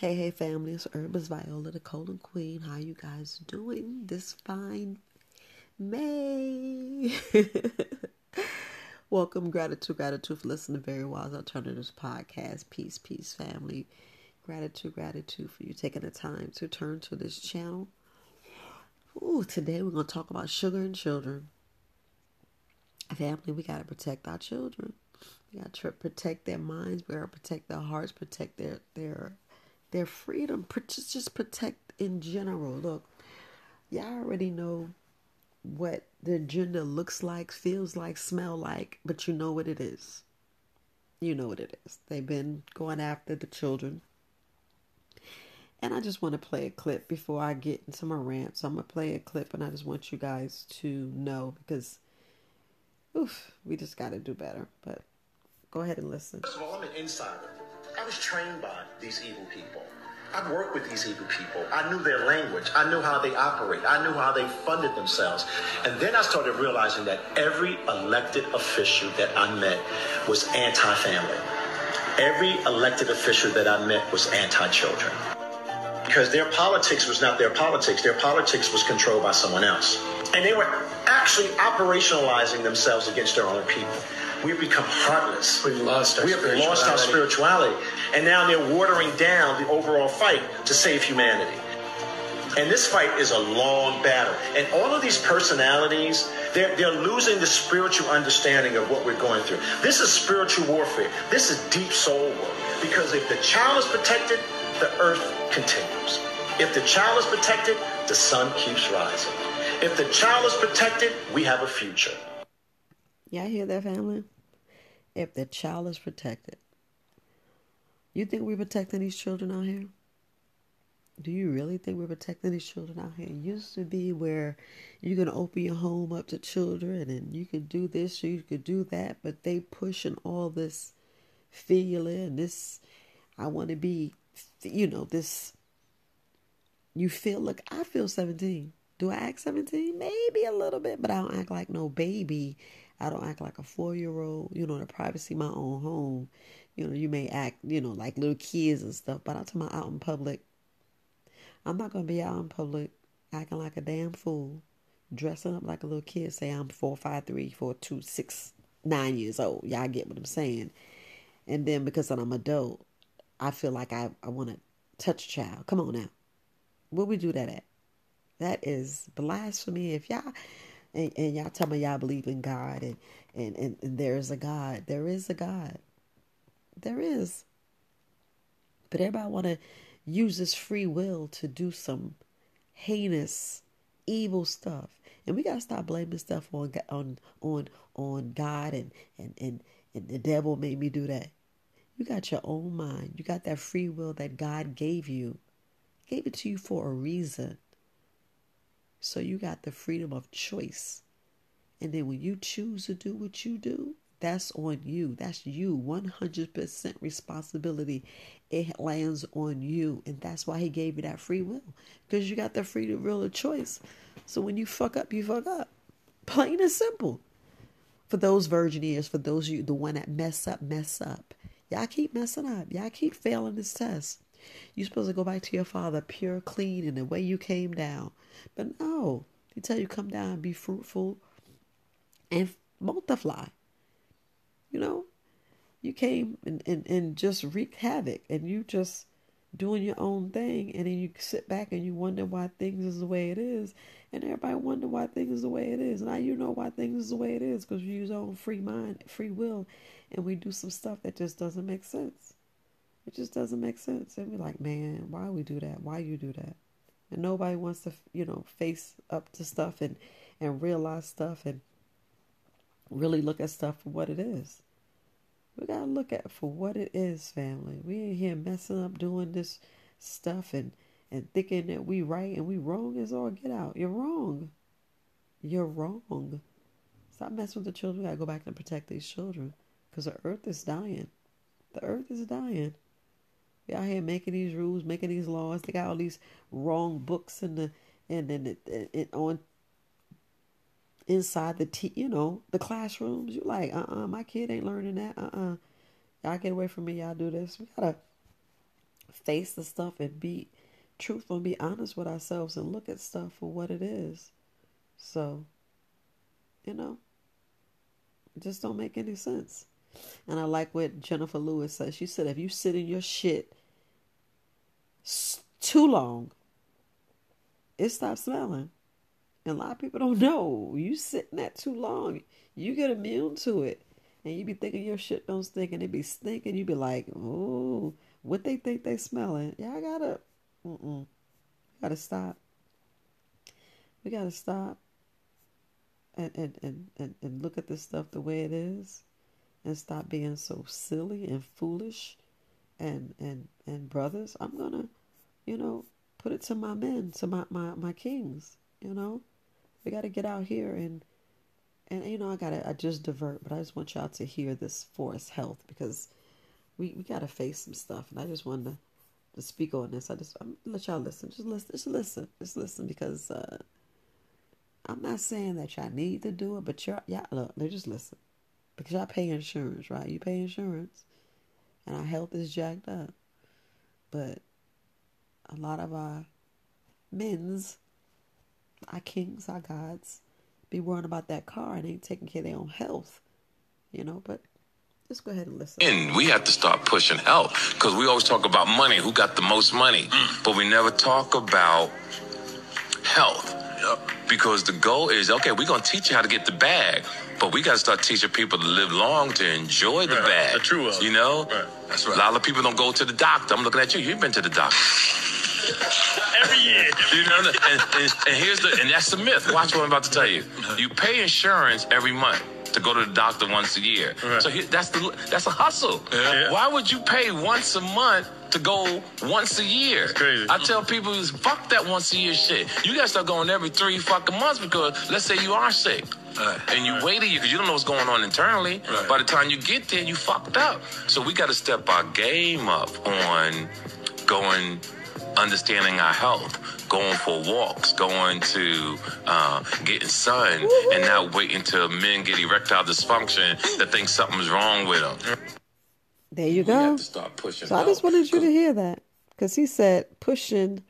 Hey, hey, family, it's Herbalist Viola, the Colon Queen. How you guys doing this fine May? Welcome, gratitude, gratitude for listening to Very Wise Alternatives podcast. Peace, peace, family. Gratitude, gratitude for you taking the time to turn to this channel. Ooh, today we're going to talk about sugar and children. Family, we got to protect our children. We got to protect their minds. We got to protect their hearts, protect their their their freedom, just, protect in general. Look, y'all already know what the gender looks like, feels like, smell like, but you know what it is. You know what it is. They've been going after the children. And I just want to play a clip before I get into my rant. So I'm going to play a clip and I just want you guys to know because, oof, we just got to do better. But go ahead and listen. First of all, I'm an insider. I was trained by these evil people. I've worked with these evil people. I knew their language. I knew how they operate. I knew how they funded themselves. And then I started realizing that every elected official that I met was anti family. Every elected official that I met was anti children. Because their politics was not their politics, their politics was controlled by someone else. And they were actually operationalizing themselves against their own people. We've become heartless. We've lost our we have lost our spirituality. And now they're watering down the overall fight to save humanity. And this fight is a long battle. And all of these personalities, they're, they're losing the spiritual understanding of what we're going through. This is spiritual warfare. This is deep soul work. Because if the child is protected, the earth continues. If the child is protected, the sun keeps rising. If the child is protected, we have a future. Y'all hear that, family? If the child is protected. You think we're protecting these children out here? Do you really think we're protecting these children out here? It used to be where you're going to open your home up to children and you could do this, you could do that, but they pushing all this feeling, this, I want to be, you know, this, you feel, look, I feel 17. Do I act 17? Maybe a little bit, but I don't act like no baby I don't act like a four year old, you know, the privacy my own home. You know, you may act, you know, like little kids and stuff, but I'm talking about out in public. I'm not gonna be out in public acting like a damn fool, dressing up like a little kid, say I'm four, five, three, four, two, six, nine years old. Y'all get what I'm saying. And then because I'm adult, I feel like I, I wanna touch a child. Come on now. Where we do that at? That is blasphemy. If y'all and, and y'all tell me y'all believe in God and, and, and, and there is a God. There is a God. There is. But everybody want to use this free will to do some heinous, evil stuff. And we gotta stop blaming stuff on on on on God and and and, and the devil made me do that. You got your own mind. You got that free will that God gave you. Gave it to you for a reason. So you got the freedom of choice. And then when you choose to do what you do, that's on you. That's you. 100% responsibility. It lands on you. And that's why he gave you that free will. Because you got the freedom will of choice. So when you fuck up, you fuck up. Plain and simple. For those virgin ears, for those of you, the one that mess up, mess up. Y'all keep messing up. Y'all keep failing this test. You're supposed to go back to your father pure, clean, and the way you came down. But no, he tell you come down, and be fruitful, and multiply. You know, you came and, and, and just wreak havoc, and you just doing your own thing, and then you sit back and you wonder why things is the way it is, and everybody wonder why things is the way it is. Now you know why things is the way it is because you use our own free mind, free will, and we do some stuff that just doesn't make sense. It just doesn't make sense. And we're like, man, why we do that? Why you do that? And nobody wants to, you know, face up to stuff and and realize stuff and really look at stuff for what it is. We gotta look at for what it is, family. We ain't here messing up doing this stuff and and thinking that we right and we wrong is all get out. You're wrong. You're wrong. Stop messing with the children. We gotta go back and protect these children because the earth is dying. The earth is dying. They out here making these rules, making these laws. They got all these wrong books in the and then it, on inside the t you know the classrooms. You like uh uh-uh, uh my kid ain't learning that uh uh-uh. uh y'all get away from me. Y'all do this. We gotta face the stuff and be truthful and be honest with ourselves and look at stuff for what it is. So, you know, it just don't make any sense. And I like what Jennifer Lewis said. She said, if you sit in your shit too long, it stops smelling. And a lot of people don't know. You sitting that too long, you get immune to it. And you be thinking your shit don't stink and it be stinking. You be like, oh, what they think they smelling? Yeah, I gotta, mm-mm. Gotta stop. We gotta stop and, and, and, and, and look at this stuff the way it is and stop being so silly and foolish and and and brothers i'm gonna you know put it to my men to my my, my kings you know? We got to get out here and and you know i gotta i just divert but i just want y'all to hear this forest health because we we gotta face some stuff and i just wanted to, to speak on this. I just I'm, let y'all listen. Just listen just listen just listen because uh i'm not saying that y'all need to do it but y'all, y'all look they just listen because y'all pay insurance, right? You pay insurance, and our health is jacked up. But a lot of our men's, our kings, our gods, be worrying about that car and ain't taking care of their own health, you know. But just go ahead and listen. And we have to start pushing health because we always talk about money, who got the most money, mm. but we never talk about health. Yep. Because the goal is okay, we're gonna teach you how to get the bag, but we gotta start teaching people to live long to enjoy the Right, bag. the true wealth. You know? Right. That's right. A lot of people don't go to the doctor. I'm looking at you. You've been to the doctor. Every year. You know, and, and, and here's the and that's the myth. Watch what I'm about to tell you. You pay insurance every month to go to the doctor once a year. Right. So here, that's the that's a hustle. Yeah. Why would you pay once a month to go once a year? crazy. I tell people, fuck that once a year shit. You gotta start going every three fucking months because let's say you are sick. And you wait a year because you don't know what's going on internally. Right. By the time you get there, you fucked up. So we got to step our game up on going, understanding our health, going for walks, going to uh, getting sun, and not waiting until men get erectile dysfunction that think something's wrong with them. There you We have go. to start pushing. So I just wanted you to hear that because he said pushing,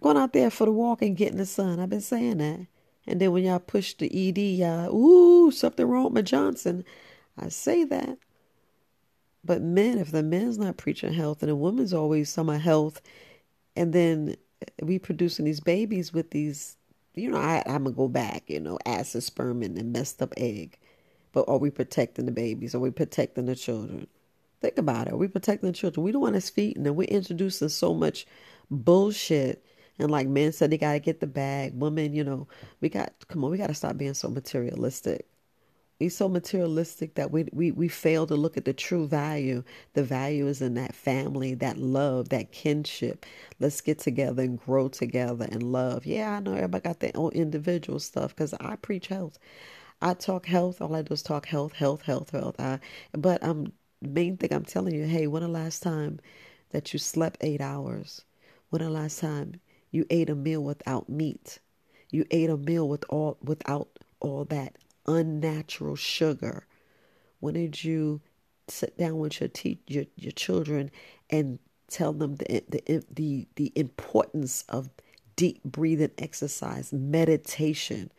going out there for the walk and getting the sun. I've been saying that. And then when y'all push the ED, y'all, ooh, something wrong with my Johnson. I say that. But men, if the men's not preaching health and the woman's always some health, and then we producing these babies with these, you know, I, I'm gonna go back, you know, acid sperm and messed up egg. But are we protecting the babies? Are we protecting the children? Think about it. Are we protecting the children? We don't want us feeding them. We're introducing so much bullshit. And like men said, they got to get the bag. Women, you know, we got, come on, we got to stop being so materialistic. We so materialistic that we, we, we fail to look at the true value. The value is in that family, that love, that kinship. Let's get together and grow together and love. Yeah, I know everybody got their own individual stuff because I preach health. I talk health. All I do is talk health, health, health, health. I, but I'm main thing I'm telling you, hey, when the last time that you slept eight hours? When the last time you ate a meal without meat? You ate a meal with all without all that unnatural sugar. When did you sit down with your te- your, your children and tell them the, the the the importance of deep breathing exercise, meditation?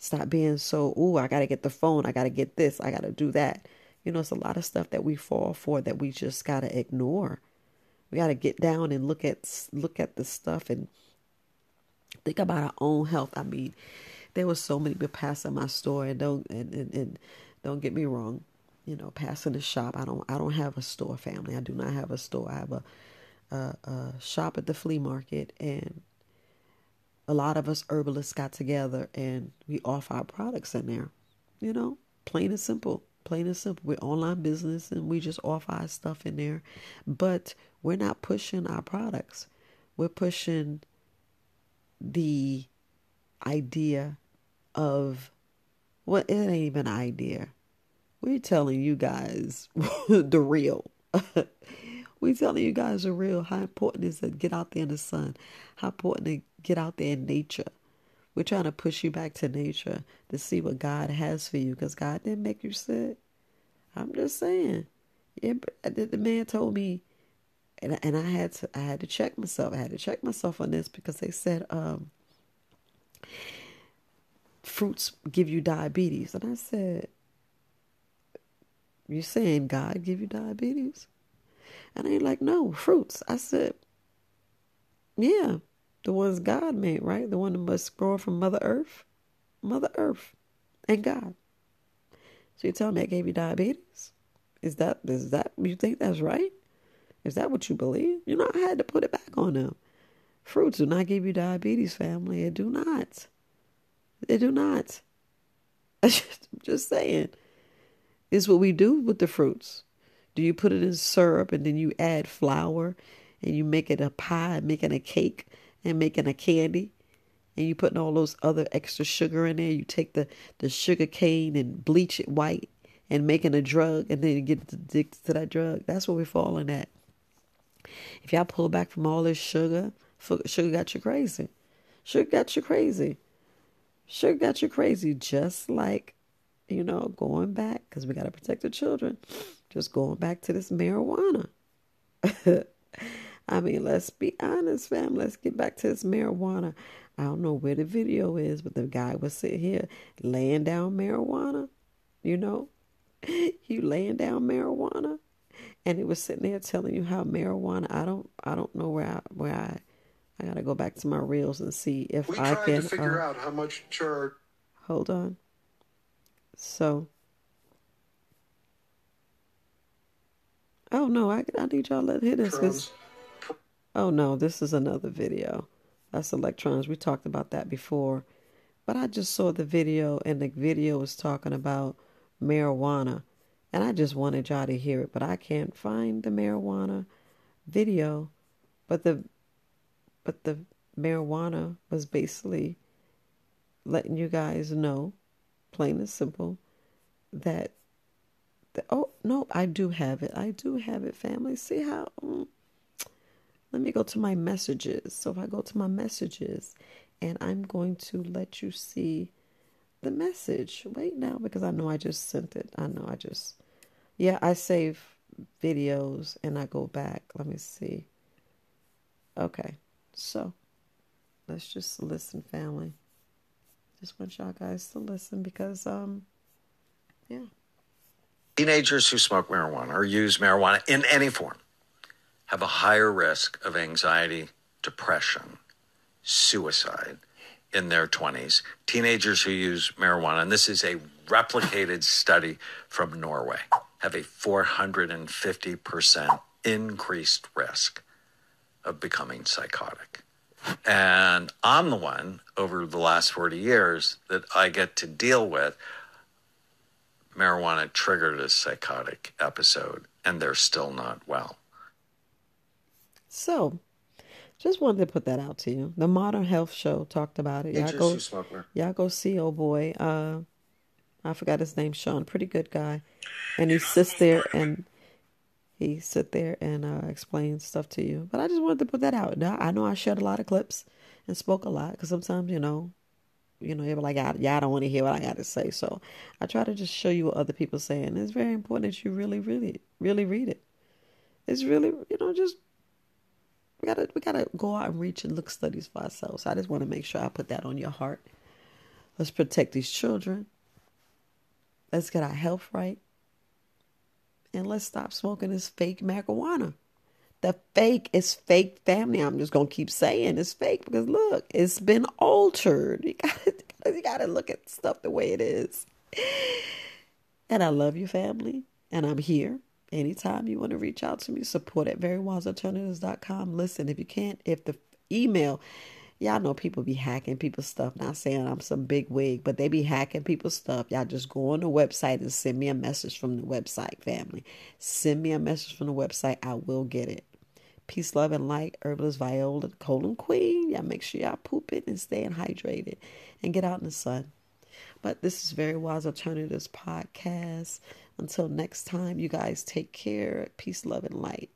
Stop being so, ooh, I got to get the phone. I got to get this. I got to do that. You know, it's a lot of stuff that we fall for that we just got to ignore. We got to get down and look at look at the stuff and think about our own health. I mean, there was so many people passing my store and don't and, and, and don't get me wrong, you know, passing the shop. I don't I don't have a store family. I do not have a store. I have a a, a shop at the flea market and a lot of us herbalists got together and we offer our products in there. You know, plain and simple. Plain and simple. We're online business and we just offer our stuff in there. But we're not pushing our products. We're pushing the idea of well, it ain't even an idea. We're telling you guys the real. We're telling you guys are real. How important is it to get out there in the sun? How important to get out there in nature? We're trying to push you back to nature to see what God has for you because God didn't make you sick. I'm just saying. Yeah, the man told me and and I had to I had to check myself. I had to check myself on this because they said um, fruits give you diabetes, and I said, "You saying God give you diabetes?" And they like, "No, fruits." I said, "Yeah, the ones God made, right? The one that must grow from Mother Earth, Mother Earth, and God." So you tell me I gave you diabetes? Is that is that you think that's right? Is that what you believe? You know, I had to put it back on them. Fruits do not give you diabetes, family. It do not. It do not. I'm just saying. It's what we do with the fruits. Do you put it in syrup and then you add flour and you make it a pie, making a cake and making a candy? And you putting all those other extra sugar in there. You take the, the sugar cane and bleach it white and making a drug and then you get addicted to that drug. That's where we're falling at. If y'all pull back from all this sugar, sugar got you crazy. Sugar got you crazy. Sugar got you crazy. Just like, you know, going back, because we got to protect the children, just going back to this marijuana. I mean, let's be honest, fam. Let's get back to this marijuana. I don't know where the video is, but the guy was sitting here laying down marijuana. You know, you laying down marijuana and he was sitting there telling you how marijuana. I don't, I don't know where I, where I, I gotta go back to my reels and see if we I tried can to figure uh, out how much charge. Hold on. So. Oh no, I I need y'all to hear this. 'cause- oh no, this is another video. That's electrons. We talked about that before, but I just saw the video, and the video was talking about marijuana and I just wanted y'all to hear it, but I can't find the marijuana video. But the but the marijuana was basically letting you guys know, plain and simple, that oh no, I do have it. I do have it, family. See how um, let me go to my messages. So if I go to my messages and I'm going to let you see the message. Wait now because I know I just sent it. I know I just yeah, I save videos and I go back. Let me see. Okay. So, let's just listen family. Just want y'all guys to listen because um yeah. Teenagers who smoke marijuana or use marijuana in any form have a higher risk of anxiety, depression, suicide in their 20s. Teenagers who use marijuana, and this is a replicated study from Norway, have a 450% increased risk of becoming psychotic. And I'm the one over the last 40 years that I get to deal with marijuana triggered a psychotic episode and they're still not well. So, just wanted to put that out to you. The Modern Health Show talked about it. Y'all go, who y'all go see old boy. Uh, I forgot his name. Sean, pretty good guy, and he sits there and he sit there and uh, explains stuff to you. But I just wanted to put that out. Now, I know I shared a lot of clips and spoke a lot because sometimes you know, you know, you're like, y'all don't want to hear what I got to say. So I try to just show you what other people say, and it's very important that you really, really, really read it. It's really, you know, just we gotta we gotta go out and reach and look studies for ourselves. I just want to make sure I put that on your heart. Let's protect these children. Let's get our health right. And let's stop smoking this fake marijuana. The fake is fake family. I'm just gonna keep saying it's fake because look, it's been altered. You gotta you gotta look at stuff the way it is. And I love you, family. And I'm here. Anytime you want to reach out to me, support at verywisealternatives.com. Listen, if you can't, if the email, y'all know people be hacking people's stuff. Not saying I'm some big wig, but they be hacking people's stuff. Y'all just go on the website and send me a message from the website, family. Send me a message from the website. I will get it. Peace, love, and light. Herbalist Viola, colon queen. Y'all make sure y'all poop it and staying hydrated and get out in the sun. But this is Very Wise Alternatives podcast. Until next time, you guys take care. Peace, love, and light.